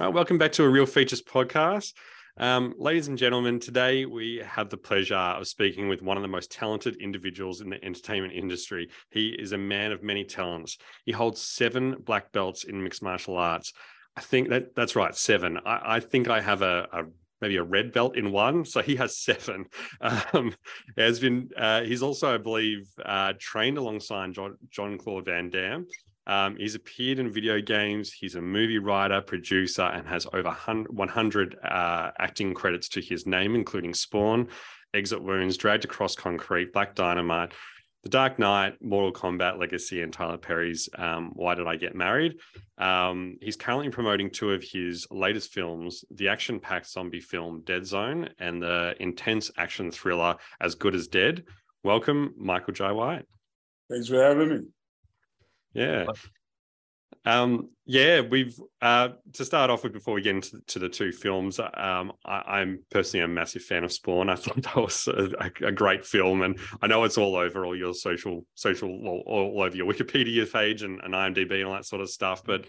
Right, welcome back to a Real Features podcast. Um, ladies and gentlemen, today we have the pleasure of speaking with one of the most talented individuals in the entertainment industry. He is a man of many talents. He holds seven black belts in mixed martial arts. I think that that's right, seven. I, I think I have a, a maybe a red belt in one, so he has seven. Um, has been uh, he's also, I believe, uh, trained alongside John Jean-Claude Van Damme. Um, he's appeared in video games. He's a movie writer, producer, and has over 100 uh, acting credits to his name, including Spawn, Exit Wounds, Dragged Across Concrete, Black Dynamite, The Dark Knight, Mortal Kombat Legacy, and Tyler Perry's um, Why Did I Get Married? Um, he's currently promoting two of his latest films the action packed zombie film Dead Zone and the intense action thriller As Good as Dead. Welcome, Michael Jai White. Thanks for having me. Yeah. Um, yeah, we've uh, to start off with before we get into to the two films. Um, I, am personally a massive fan of Spawn. I thought that was a, a, great film, and I know it's all over all your social social all, all over your Wikipedia page and, and IMDb and all that sort of stuff. But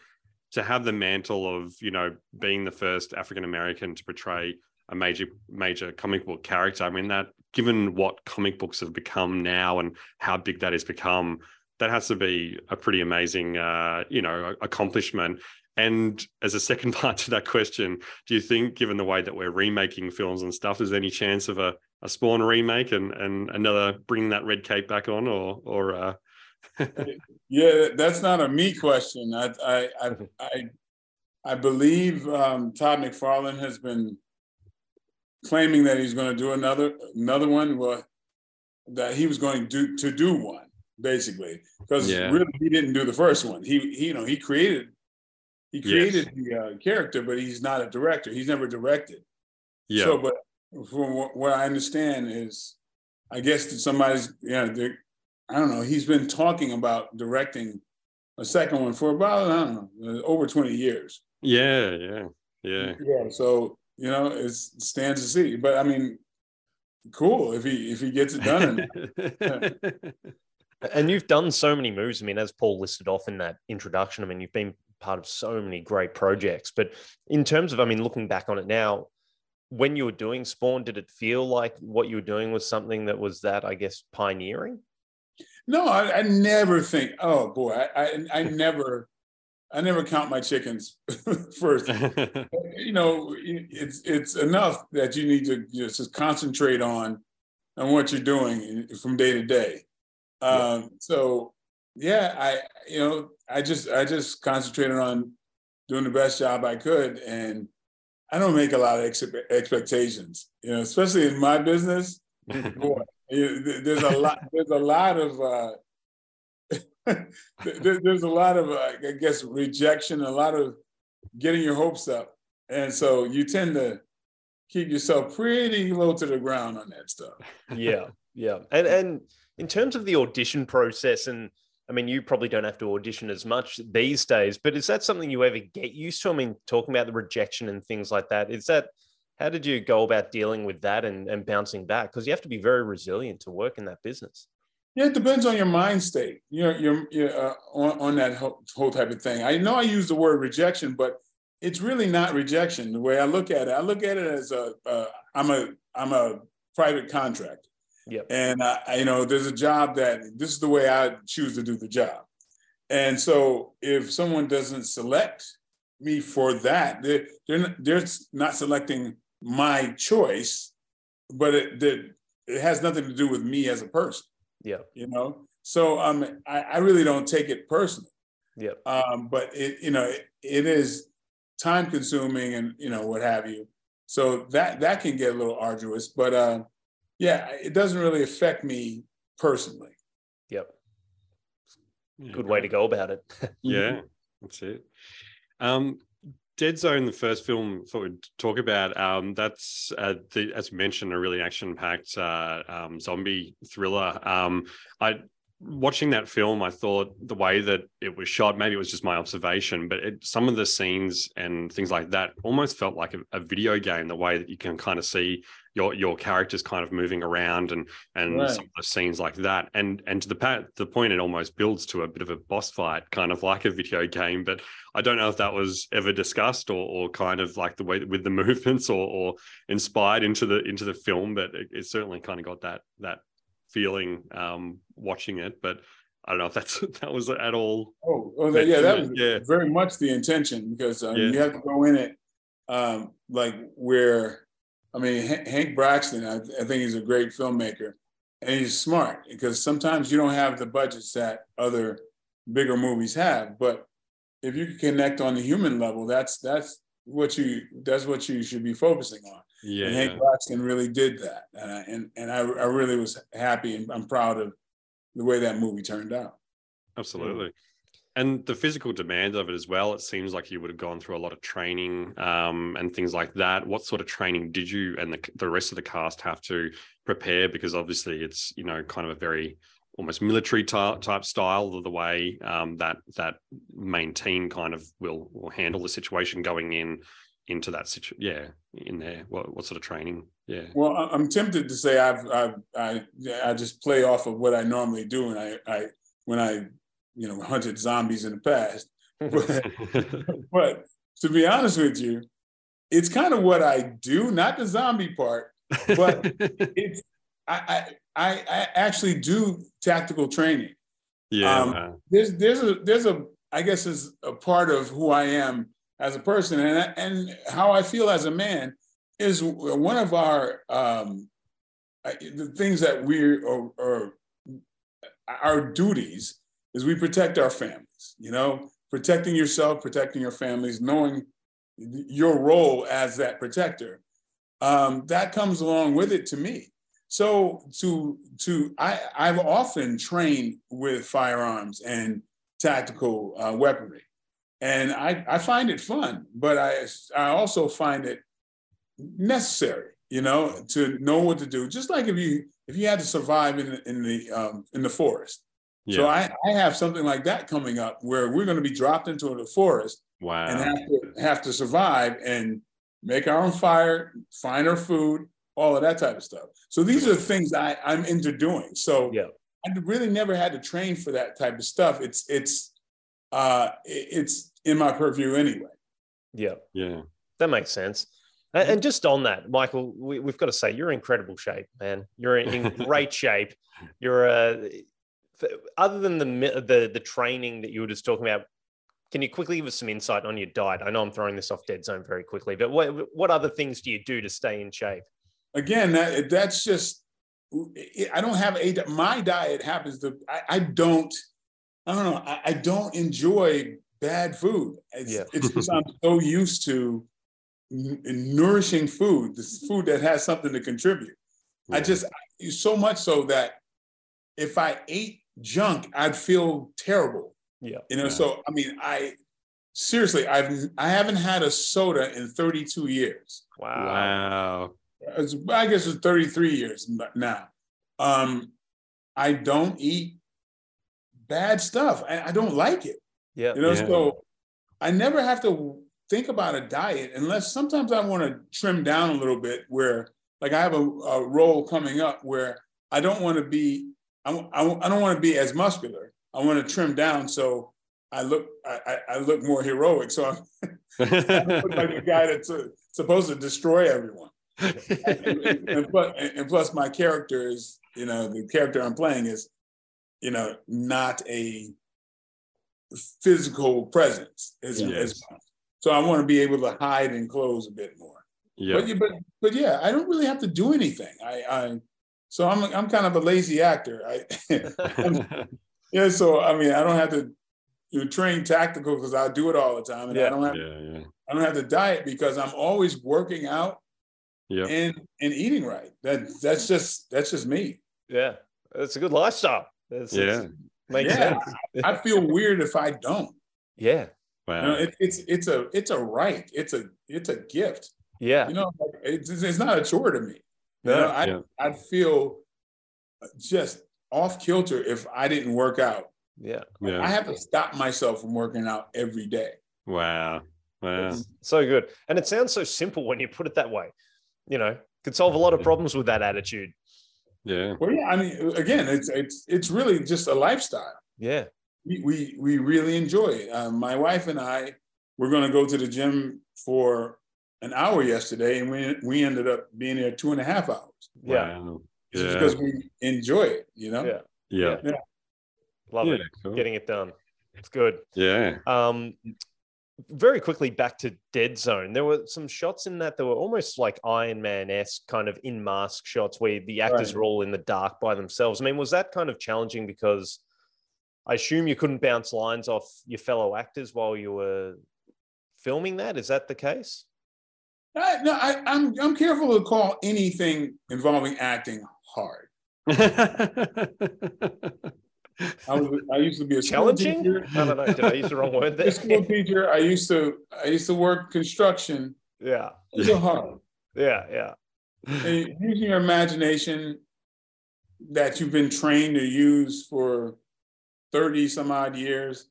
to have the mantle of you know being the first African American to portray a major major comic book character, I mean that given what comic books have become now and how big that has become that has to be a pretty amazing, uh, you know, accomplishment. And as a second part to that question, do you think, given the way that we're remaking films and stuff, is there any chance of a, a Spawn remake and and another bringing that red cape back on, or or? Uh... yeah, that's not a me question. I I I I, I believe um, Todd McFarlane has been claiming that he's going to do another another one. Well, that he was going to do to do one basically because Yeah. really he didn't do the first one. He, he you know he created he Yes. created the uh, character, but he's not a director. He's never directed. Yeah, So, but from what, what I understand is, I guess that somebody's yeah, they're- I don't know. He's been talking about directing a second one for about I don't know over twenty years. yeah, yeah, yeah. Yeah. So you know, it's, it stands to see. But I mean, cool if he if he gets it done. And you've done so many moves. I mean, as Paul listed off in that introduction, I mean, you've been part of so many great projects. But in terms of, I mean, looking back on it now, when you were doing Spawn, did it feel like what you were doing was something that was that, I guess, pioneering? No, I, I never think. Oh boy, I, I I never, I never count my chickens first. You know, it's it's enough that you need to just concentrate on on what you're doing from day to day. Um, so yeah, I you know I just I just concentrated on doing the best job I could, and I don't make a lot of ex- expectations. You know, especially in my business. Boy, you- there's a lot. There's a lot of. Uh, there's a lot of, uh, I guess, rejection. A lot of getting your hopes up, and so you tend to keep yourself pretty low to the ground on that stuff. yeah, yeah. And and in terms of the audition process, and I mean, you probably don't have to audition as much these days, but is that something you ever get used to? I mean, talking about the rejection and things like that, is that how did you go about dealing with that and, and bouncing back? Because you have to be very resilient to work in that business. Yeah, it depends on your mind state. You're, you're, you're uh, on, on that whole, whole type of thing. I know I use the word rejection, but it's really not rejection. The way I look at it, I look at it as a, uh, I'm a, I'm a private contractor. Yep. And I, you know, there's a job that this is the way I choose to do the job. And so if someone doesn't select me for that, they're, they're, not, they're not selecting my choice, but it, it, it has nothing to do with me as a person Yeah. you know so um i, I really don't take it personally Yeah. um but it you know it, it is time consuming and you know what have you so that that can get a little arduous but uh yeah it doesn't really affect me personally Yep. Good way to go about it. Yeah, that's it. Um, Dead Zone, the first film thought we'd talk about. Um, that's uh, the, as mentioned, a really action-packed uh, um, zombie thriller. Um, I watching that film, I thought the way that it was shot, maybe it was just my observation, but it, some of the scenes and things like that almost felt like a, a, video game. The way that you can kind of see your your characters kind of moving around and and right. some of the scenes like that, and and to the the point, it almost builds to a bit of a boss fight, kind of like a video game. But I don't know if that was ever discussed or or kind of like the way with the movements or or inspired into the into the film, but it, it certainly kind of got that that feeling um, watching it, but I don't know if that's that was at all. Oh, oh that, yeah, that was yeah. very much the intention because um, yeah. you have to go in it um, like where, I mean, H- Hank Braxtan, I, I, think he's a great filmmaker, and he's smart because sometimes you don't have the budgets that other bigger movies have, but if you can connect on the human level, that's that's what you that's what you should be focusing on. Yeah, and Hank Braxtan really did that, and I, and, and I, I really was happy and I'm proud of the way that movie turned out. Absolutely. And the physical demand of it as well. It seems like you would have gone through a lot of training um, and things like that. What sort of training did you and the, the rest of the cast have to prepare? Because obviously, it's you know kind of a very almost military type, type style of the way um, that that main team kind of will will handle the situation going in into that situation yeah in there what, what sort of training yeah. Well i'm tempted to say i've, I've i i just play off of what i normally do and i i when i you know hunted zombies in the past. But, but to be honest with you it's kind of what i do not the zombie part but it's I, I i actually do tactical training. Yeah um, there's there's a there's a i guess is a part of who i am as a person. And, and how I feel as a man is one of our um, the things that we are, are our duties is we protect our families you know protecting yourself protecting your families knowing your role as that protector. Um, that comes along with it to me. So to to I, i've often trained with firearms and tactical uh, weaponry and I, I find it fun, but I I also find it necessary, you know, to know what to do. Just like if you if you had to survive in the, in the um, in the forest. Yeah. So I, I have something like that coming up where we're going to be dropped into the forest wow. and have to have to survive and make our own fire, find our food, all of that type of stuff. So these are the things I, I'm into doing. So yeah. I really never had to train for that type of stuff. It's it's uh, it's in my purview anyway. Yeah. Yeah. That makes sense. And just on that, Michael, we, have got to say you're in incredible shape, man. You're in great shape. You're uh, other than the the the training that you were just talking about. Can you quickly give us some insight on your diet? I know I'm throwing this off dead zone very quickly, but what what other things do you do to stay in shape? Again, that, that's just I don't have a my diet happens to I, I don't I don't know I, I don't enjoy bad food. It's, yeah. it's because I'm so used to n- nourishing food, this food that has something to contribute. Yeah. I just so much so that if I ate junk, I'd feel terrible. Yeah. You know, yeah. so I mean, I seriously, I've I haven't had a soda in 32 years. Wow. Wow. I guess it's 33 years now. Um, I don't eat bad stuff. I, I don't like it. Yeah. You know, yeah. so I never have to think about a diet unless sometimes I want to trim down a little bit where like I have a, a role coming up where I don't want to be, I, I, I don't want to be as muscular. I want to trim down so I look, I, I look more heroic. So I'm I look like a guy that's uh, supposed to destroy everyone. and, and, plus, and plus my character is, you know, the character I'm playing is, you know, not a physical presence as, yes. as so I want to be able to hide and close a bit more. Yeah. But, but but yeah, I don't really have to do anything. I, I so I'm I'm kind of a lazy actor. I yeah, so I mean I don't have to you know, train tactical because I do it all the time, and yeah. I don't have yeah, yeah. I don't have to diet because I'm always working out yeah. and and eating right. That that's just that's just me. Yeah, it's a good lifestyle. It's, yeah. Makes Yeah, sense. I feel weird if I don't. Yeah. You Wow. know, it, it's it's a it's a right. It's a it's a gift. Yeah. You know, like, it's, it's not a chore to me. You know, I yeah. I'd feel just off kilter if I didn't work out. Yeah. yeah. I have to stop myself from working out every day. wow. Wow. So good. And it sounds so simple when you put it that way. You know, could solve a lot of problems with that attitude. Yeah. Well, yeah, I mean, again, it's it's it's really just a lifestyle. Yeah. We we, we really enjoy it. Um, my wife and I were going to go to the gym for an hour yesterday, and we we ended up being there two and a half hours. Yeah. Wow. Just Yeah. because we enjoy it, you know. Yeah. Yeah. Love Yeah, it. cool. Getting it done. It's good. Yeah. Um, very quickly back to Dead Zone. There were some shots in that that were almost like Iron Man esque, kind of in mask shots where the actors Right. were all in the dark by themselves. I mean, was that kind of challenging because I assume you couldn't bounce lines off your fellow actors while you were filming that? Is that the case? I, no, I, I'm I'm careful to call anything involving acting hard. I was I used to be a Challenging? teacher. I don't know. Did I use the wrong word A there? school teacher. I used to I used to work construction. yeah. It's so hard. Yeah. Yeah. And using your imagination that you've been trained to use for 30 some odd years,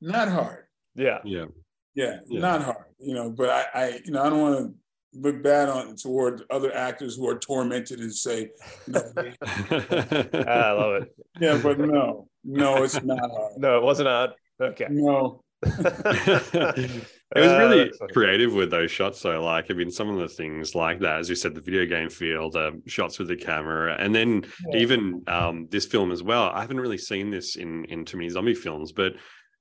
not hard. Yeah. yeah. Yeah, Yeah. not hard. You know, but I, I you know, I don't want to look bad on toward other actors who are tormented and say, you know, I love it. yeah, but no, no, it's not hard. No, it wasn't hard. Okay. No. it was Uh, really that's funny. creative with those shots though like i mean some of the things like that as you said the video game feel the shots with the camera and then Yeah. even um, this film as well i haven't really seen this in in too many zombie films but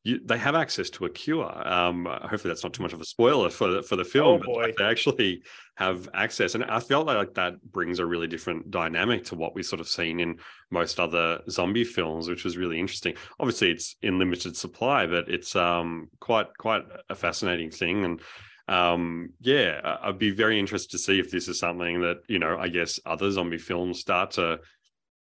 you, they have access to a cure. Um, hopefully, that's not too much of a spoiler for the, for the film. Oh, but boy. they actually have access, and I felt like that brings a really different dynamic to what we've sort of seen in most other zombie films, which was really interesting. Obviously, it's in limited supply, but it's um, quite quite a fascinating thing, and um, yeah, I'd be very interested to see if this is something that you know, I guess other zombie films start to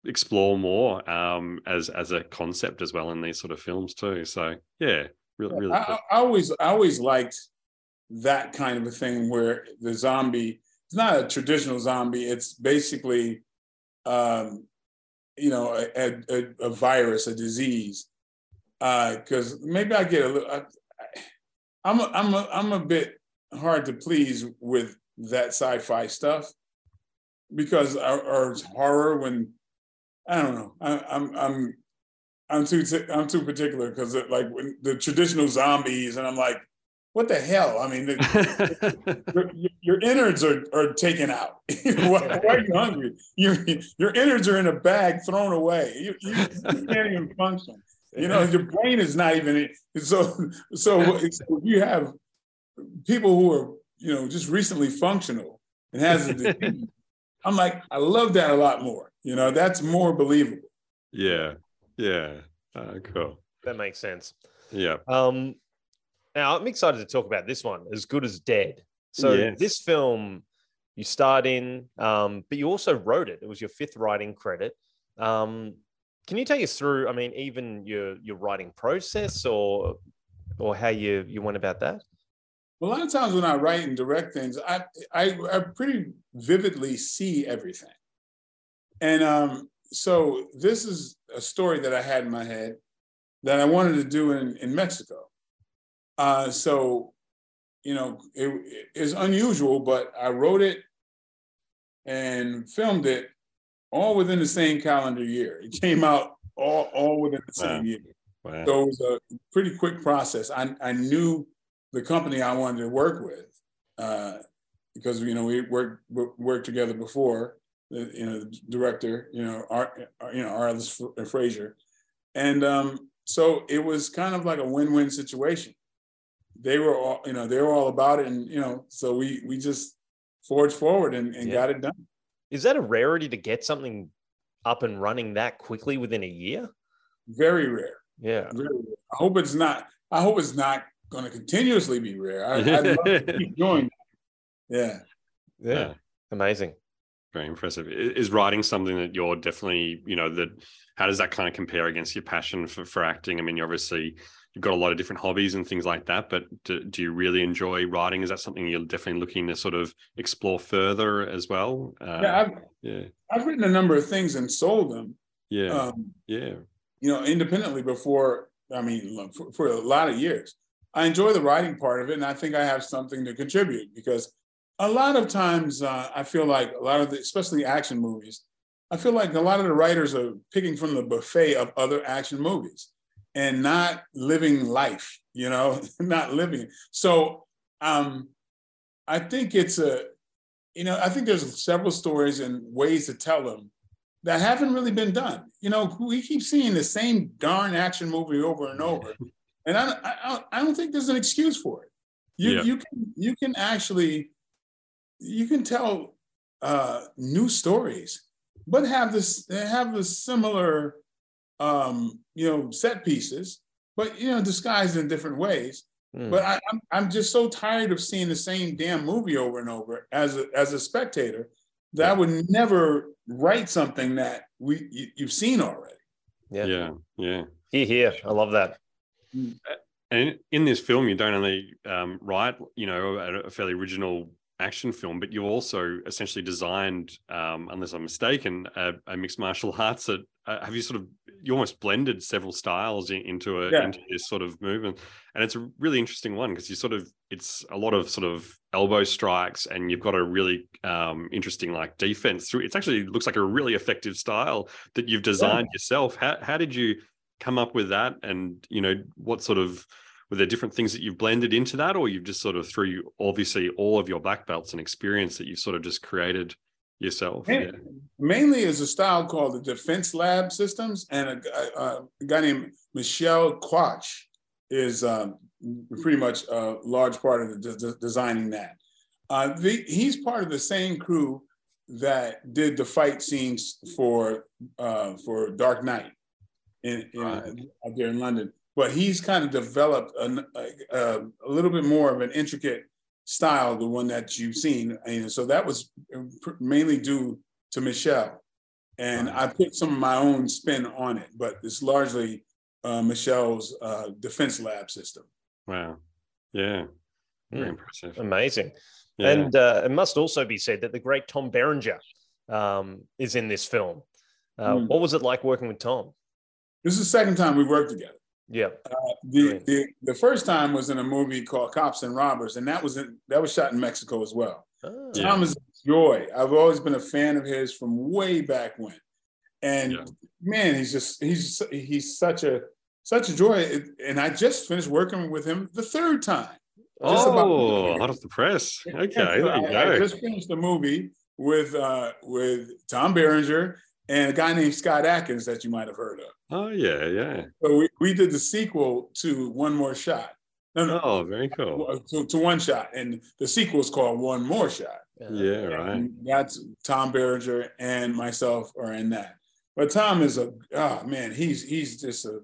explore more um, as as a concept as well in these sort of films too. So yeah, really, really. I, cool. I always I always liked that kind of a thing where the zombie it's not a traditional zombie. It's basically, um, you know, a, a, a virus, a disease. Because maybe I get a little. I, I'm a, I'm a, I'm a bit hard to please with that sci-fi stuff because or, or horror when I don't know. I, I'm I'm I'm too I'm too particular because like when the traditional zombies, and I'm like, what the hell? I mean, the, your, your innards are, are taken out. why, why are you hungry? Your your innards are in a bag thrown away. You, you, you can't even function. You know, your brain is not even so. So if you have people who are you know just recently functional and has a disease. I'm like, I love that a lot more. You know, that's more believable. yeah, yeah. Uh, cool. That makes sense. Yeah. Um, now I'm excited to talk about this one, As Good as Dead. So Yes. this film you starred in, um, but you also wrote it. It was your fifth writing credit. Um, can you take us through? I mean, even your your writing process, or or how you you went about that? A lot of times when I write and direct things, I I, I pretty vividly see everything. And um, so this is a story that I had in my head that I wanted to do in, in Mexico. Uh, so, you know, it, it is unusual, but I wrote it and filmed it all within the same calendar year. It came out all, all within the same Wow. year. Wow. So it was a pretty quick process. I, I knew the company I wanted to work with uh, because you know we worked worked together before. The, you know, the director, you know, Art, you know, Arliss Frazier, and um, so it was kind of like a win-win situation. They were all, you know, they were all about it, and you know, so we we just forged forward and, and Yeah. got it done. Is that a rarity to get something up and running that quickly within a year? Very rare. Yeah. Very rare. I hope it's not. I hope it's not going to continuously be rare. I, I'd love to keep doing that. Yeah. Yeah. Amazing. Very impressive. Is writing something that you're definitely, you know, that how does that kind of compare against your passion for, for acting? I mean, you obviously you've got a lot of different hobbies and things like that, but do, do, you really enjoy writing? Is that something you're definitely looking to sort of explore further as well? Uh, yeah, I've, yeah, I've written a number of things and sold them. Yeah, um, yeah. You know, independently before. I mean, for, for a lot of years, I enjoy the writing part of it, and I think I have something to contribute because a lot of times uh, I feel like a lot of the, especially action movies, I feel like a lot of the writers are picking from the buffet of other action movies and not living life, you know, not living. So um, I think it's a, you know, I think there's several stories and ways to tell them that haven't really been done. You know, we keep seeing the same darn action movie over and over, and I, I, I don't think there's an excuse for it. You, yeah. you can, you can actually you can tell uh, new stories, but have this have the similar um, you know set pieces, but you know disguised in different ways. Mm. But I, I'm I'm just so tired of seeing the same damn movie over and over as a as a spectator that I would never write something that we you, you've seen already. Yeah, yeah, yeah. Here, here. I love that. Mm. And in this film, you don't only um, write, you know, a, a fairly original action film, but you also essentially designed, um, unless I'm mistaken, a, a mixed martial arts. That uh, have you sort of you almost blended several styles in, into a yeah. into this sort of movement, and it's a really interesting one because you sort of it's a lot of sort of elbow strikes, and you've got a really um, interesting like defense through. It actually looks like a really effective style that you've designed yeah. yourself. How how did you come up with that, and you know what sort of were there different things that you've blended into that or you've just sort of through obviously all of your black belts and experience that you've sort of just created yourself yeah. mainly is a style called the defense lab systems and a, a, a guy named Michelle quach is um, pretty much a large part of the de- designing that uh, the, he's part of the same crew that did the fight scenes for uh, for dark knight in, in right. out there in london but he's kind of developed a, a, a, little bit more of an intricate style, the one that you've seen. And so that was mainly due to Michelle. And I put some of my own spin on it, but it's largely uh, Michel's uh, defense lab system. Wow. Yeah. Very mm. impressive. Amazing. Yeah. And uh, it must also be said that the great Tom Berenger um, is in this film. Mm. What was it like working with Tom? This is the second time we worked together. Yeah. Uh, the, the the first time was in a movie called Cops and Robbers, and that was in, that was shot in Mexico as well. Oh. Tom is joy. I've always been a fan of his from way back when, and yeah. man, he's just he's he's such a such a joy. And I just finished working with him the third time. Just oh, hot of the press. Okay, there you I, go. I just finished the movie with uh, with Tom Berenger and a guy named Scott Adkins that you might have heard of. Oh yeah, yeah. So we, we did the sequel to One More Shot. No, no. Oh, very cool. To, to One Shot, and the sequel is called One More Shot. Yeah, right. And that's Tom Berenger and myself are in that. But Tom is a oh man, he's he's just a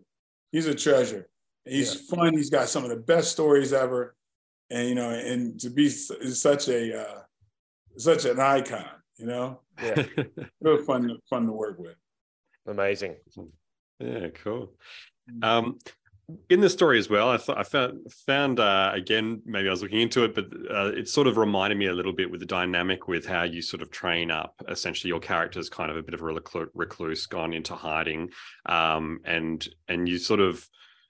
he's a treasure. He's yeah. fun. He's got some of the best stories ever, and you know, and to be such a uh, such an icon, you know. Yeah, real fun fun to work with. Amazing. Yeah, cool. Mm. Um, in the story as well, I thought I found found uh, again maybe I was looking into it, but uh, it sort of reminded me a little bit with the dynamic with how you sort of train up. Essentially, your character is kind of a bit of a recluse, gone into hiding, um, and and you sort of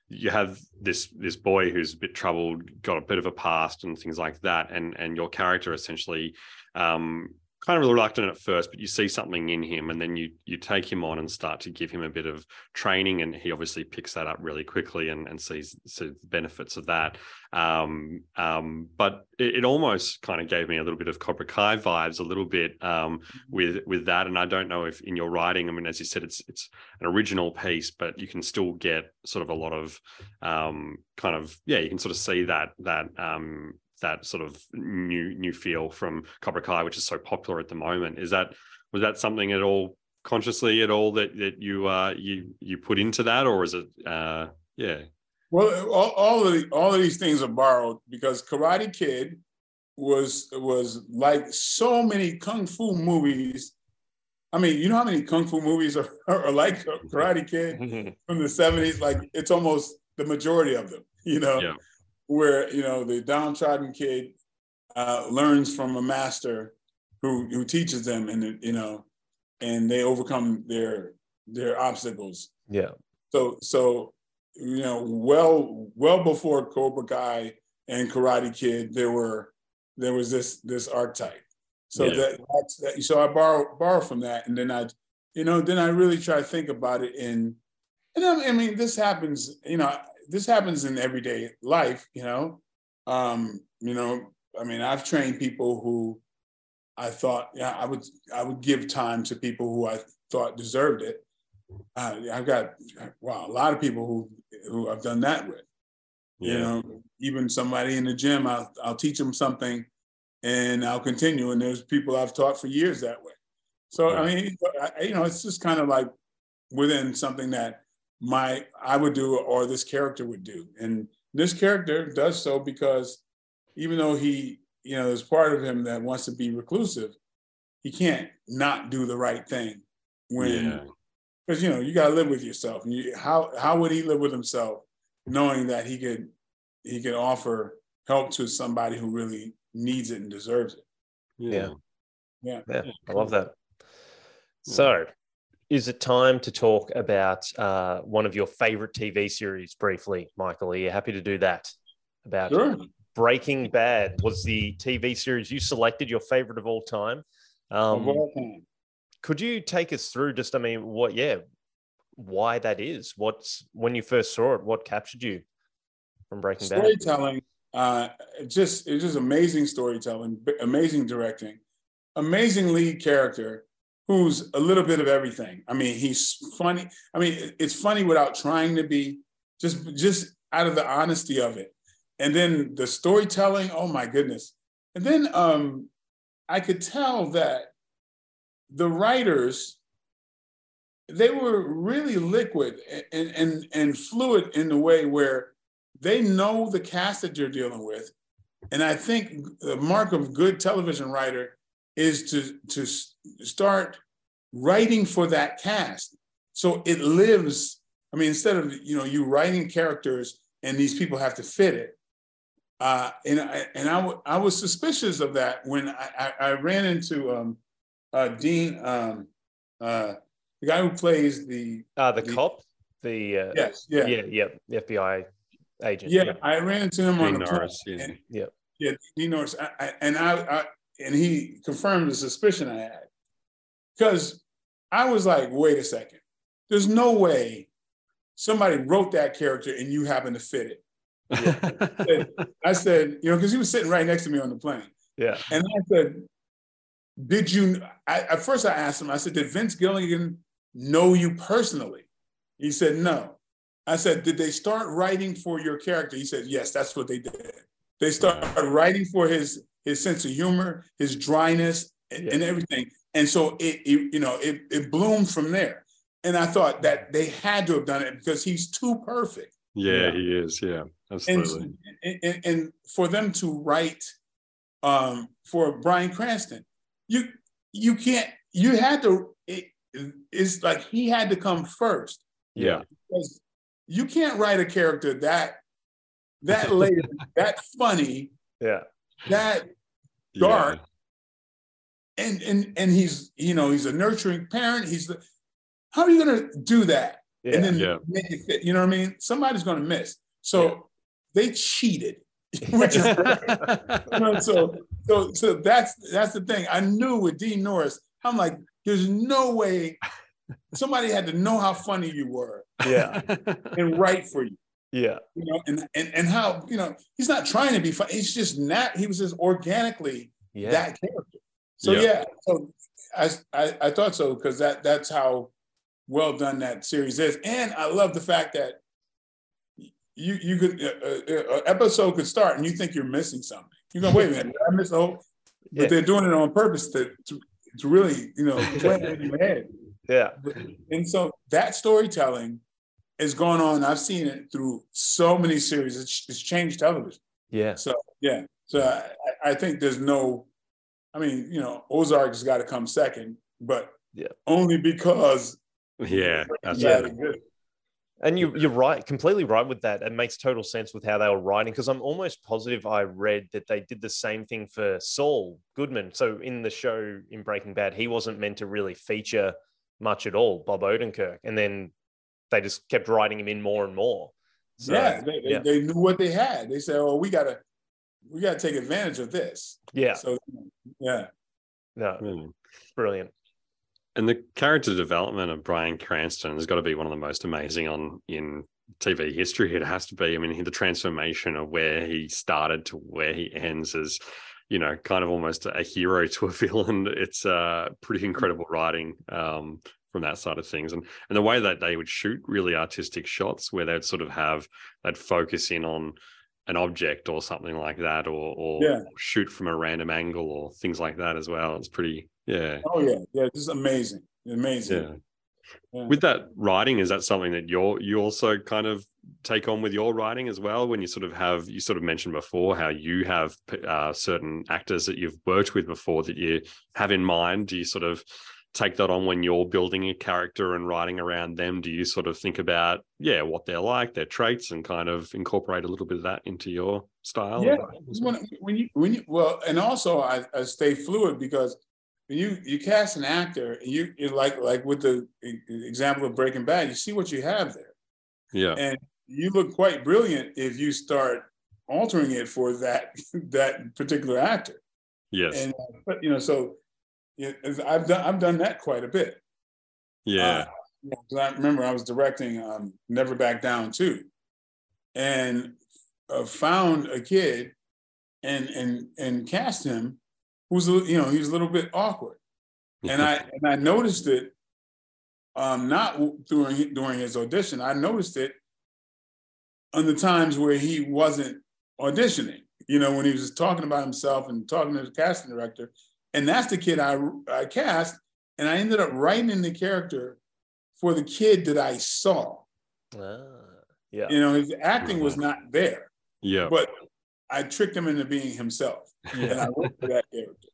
you have this this boy who's a bit troubled, got a bit of a past and things like that, and and your character essentially um, kind of reluctant at first, but you see something in him, and then you you take him on and start to give him a bit of training, and he obviously picks that up really quickly and, and sees, sees the benefits of that. Um, um, but it, it, almost kind of gave me a little bit of Cobra Kai vibes, a little bit um, mm-hmm. with with that. And I don't know if in your writing, I mean, as you said, it's it's an original piece, but you can still get sort of a lot of um, kind of yeah, you can sort of see that that um, that sort of new new feel from Cobra Kai, which is so popular at the moment. Is that was that something at all consciously at all that that you uh you you put into that, or is it uh yeah? Well, all, all of the, all of these things are borrowed because Karate Kid was was like so many kung fu movies. I mean, you know how many kung fu movies are, are like Karate Kid from the 70s? Like it's almost the majority of them, you know, Yeah. Where you know the downtrodden kid uh, learns from a master who who teaches them and you know and they overcome their their obstacles Yeah. so so you know well well before cobra kai and karate kid there were there was this this archetype so Yeah. that that's that so i borrow borrow from that and then i you know then i really try to think about it in and I, I mean this happens you know this happens in everyday life you know um you know i mean i've trained people who i thought yeah i would i would give time to people who i thought deserved it uh, I've got wow a lot of people who who I've done that with. You know, even somebody in the gym, I'll I'll teach them something, and I'll continue. And there's people I've taught for years that way. So I mean, I, you know, it's just kind of like within something that my I would do or this character would do, and this character does so because even though he, you know, there's part of him that wants to be reclusive, he can't not do the right thing when Yeah. because you know you got to live with yourself. And you, how how would he live with himself, knowing that he could he could offer help to somebody who really needs it and deserves it? Yeah. Yeah, Yeah. I love that. So, is it time to talk about uh, one of your favorite TV series briefly, Michael? Are you happy to do that? About Sure. Breaking Bad was the TV series you selected, your favorite of all time. Um, Of all time. could you take us through just, I mean, what, yeah, why that is? What's when you first saw it? What captured you from Breaking Bad? storytelling uh just it's just amazing storytelling amazing directing amazing lead character who's a little bit of everything. I mean he's funny. I mean it's funny without trying to be just just out of the honesty of it. And then the storytelling oh my goodness. And then um i could tell that the writers they were really liquid and and and fluid in the way where they know the cast that you're dealing with. And i think the mark of good television writer is to to start writing for that cast so it lives i mean instead of you know you writing characters and these people have to fit it uh, and I, and I, w- I was suspicious of that when I, I, I ran into um, uh, Dean, um, uh, the guy who plays the Uh, the the- cop, the uh, yes, yeah, yeah, yeah, the FBI agent. yeah. I ran into him on Dean the plane, Norris, yeah. and- yeah. Yeah, Dean Norris, I, I, and I, I, and he confirmed the suspicion I had, because I was like, wait a second, there's no way somebody wrote that character and you happen to fit it. I said, you know, because he was sitting right next to me on the plane, yeah, and I said, did you? I, at first, I asked him. I said, did Vince Gilligan know you personally? He said, no. I said, did they start writing for your character? He said, yes, that's what they did. They started writing for his his sense of humor, his dryness, and, and everything. And so it, it you know, it, it bloomed from there. And I thought that they had to have done it because he's too perfect. yeah, he is. Yeah, And, absolutely. and, and for them to write um, for Bryan Cranston, you you can't. You had to. It, it's like he had to come first yeah. because you can't write a character that that later, that funny, yeah, that dark, and and and he's you know he's a nurturing parent. He's the how are you going to do that? yeah, and then Yeah. make it fit? You know what I mean? Somebody's going to miss. So they cheated, which is you know, so so so that's that's the thing. I knew with Dean Norris, I'm like, there's no way somebody had to know how funny you were yeah, and write for you. Yeah, You know, and and and how you know he's not trying to be funny. He's just not. He was just organically yeah, that character. So Yeah. yeah, so I, I I thought so because that that's how well done that series is, and I love the fact that you you could uh, uh, uh, episode could start and you think you're missing something. You go, wait a minute, I miss the whole. But Yeah. they're doing it on purpose to to, to really you know it in your head. yeah, And so that storytelling is going on. I've seen it through so many series. It's, it's changed television. yeah. So yeah, So I, I think there's no, I mean, you know, Ozark's got to come second, but yeah, only because yeah, that's Yeah. good. And you, you're right, completely right with that. It makes total sense with how they were writing because I'm almost positive I read that they did the same thing for Saul Goodman. So in the show in Breaking Bad, he wasn't meant to really feature much at all, Bob Odenkirk, and then they just kept writing him in more and more. So, yeah, they, they, yeah. they knew what they had. They said, "Oh, we gotta, we gotta take advantage of this." yeah, So, yeah, no, Mm. brilliant. And the character development of Bryan Cranston has got to be one of the most amazing on in TV history. It has to be. I mean, the transformation of where he started to where he ends is, you know, kind of almost a hero to a villain. It's uh, pretty incredible writing um, from that side of things, and and the way that they would shoot really artistic shots where they'd sort of have they'd focus in on an object or something like that, or or Yeah. shoot from a random angle or things like that as well. It's pretty, yeah. oh yeah, yeah, just amazing, amazing. Yeah. Yeah. With that writing, is that something that you're you also kind of take on with your writing as well? When you sort of have you sort of mentioned before how you have uh, certain actors that you've worked with before that you have in mind. Do you sort of take that on when you're building a character and writing around them? Do you sort of think about yeah what they're like, their traits, and kind of incorporate a little bit of that into your style? Yeah, of writing as when, when you when you well, and also I, I stay fluid because when you you cast an actor, and you like like with the example of Breaking Bad, you see what you have there, Yeah, and you look quite brilliant if you start altering it for that that particular actor. yes, And uh, but you know, so yeah, I've done I've done that quite a bit. yeah, Uh, you know, 'cause I remember I was directing um, Never Back Down 2, and uh, found a kid and and and cast him who's a, you know he was a little bit awkward, and I and I noticed it um, not during during his audition. I noticed it on the times where he wasn't auditioning. You know, when he was talking about himself and talking to the casting director, and that's the kid I I cast, and I ended up writing the character for the kid that I saw. Ah, yeah, You know, his acting was not there, yeah, but I tricked him into being himself, and I wrote for that character.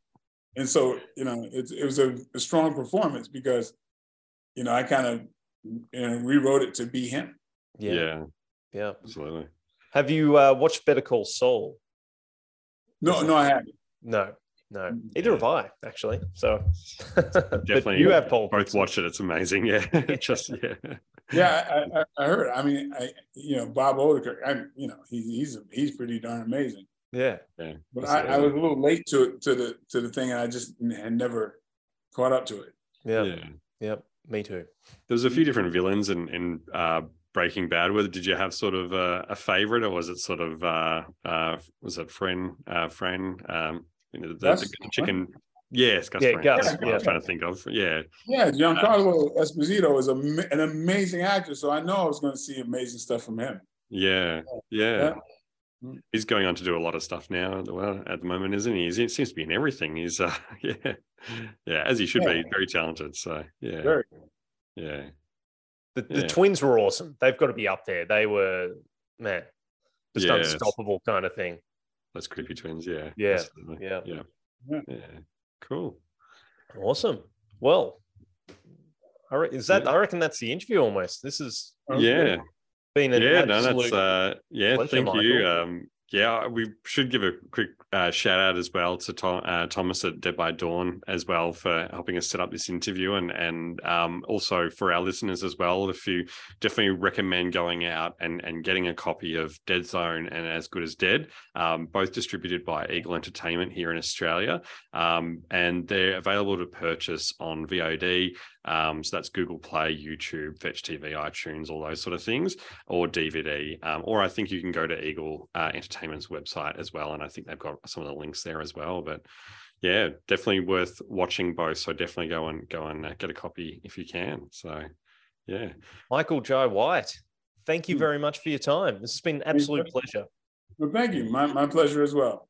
And so, you know, it, it was a, a strong performance because, you know, I kind of you know, rewrote it to be him. yeah, yeah, yeah. absolutely. Have you uh, watched Better Call Saul? No, no, I haven't. No, no. Either have I, actually. So Definitely, you have Paul. both watch it. It's amazing. Yeah, just yeah. Yeah, I, I, I heard. I mean, I, you know, Bob Odenkirk. I, you know, he, he's he's pretty darn amazing. Yeah, Yeah, But I, I was a little late to to the to the thing, and I just had never caught up to it. yeah, yeah. yeah. Me too. There was a few different villains in in uh, Breaking Bad. Whether did you have sort of a, a favorite, or was it sort of uh, uh, was it friend uh, Fren um, you know, the, Gus? the chicken? Yes, Gus Yeah, Gus, That's what I was trying to think of. Yeah, Yeah, Giancarlo Esposito is a, an amazing actor, so I know I was going to see amazing stuff from him. yeah, yeah. Yeah. He's going on to do a lot of stuff now. Well, at the moment, isn't he? He seems to be in everything. He's uh, yeah, yeah, as he should Yeah. be. Very talented. So yeah, Very. yeah, The, the Yeah. twins were awesome. They've got to be up there. They were man, just Yes. unstoppable kind of thing. Those creepy twins. Yeah, Yeah, yeah. yeah, Yeah. yeah. Cool. Awesome. Well, I re- is that Yeah. I reckon that's the interview almost. This has Yeah. been an yeah, no, that's uh, yeah. pleasure, thank you. Um, yeah, we should give a quick uh, shout out as well to Tom, uh, Thomas at Dead by Dawn as well for helping us set up this interview, and and um, also for our listeners as well. If you definitely recommend going out and and getting a copy of Dead Zone and As Good as Dead, um, both distributed by Eagle Entertainment here in Australia, um, and they're available to purchase on VOD. Um, so that's Google Play, YouTube, Fetch TV, iTunes, all those sort of things, or DVD. Um, or I think you can go to Eagle uh, Entertainment's website as well, and I think they've got some of the links there as well. But yeah, definitely worth watching both. So definitely go and go and uh, get a copy if you can. So yeah, Michael Jai White. Thank you Hmm. very much for your time. This has been an absolute pleasure. Well, thank you. My, my pleasure as well.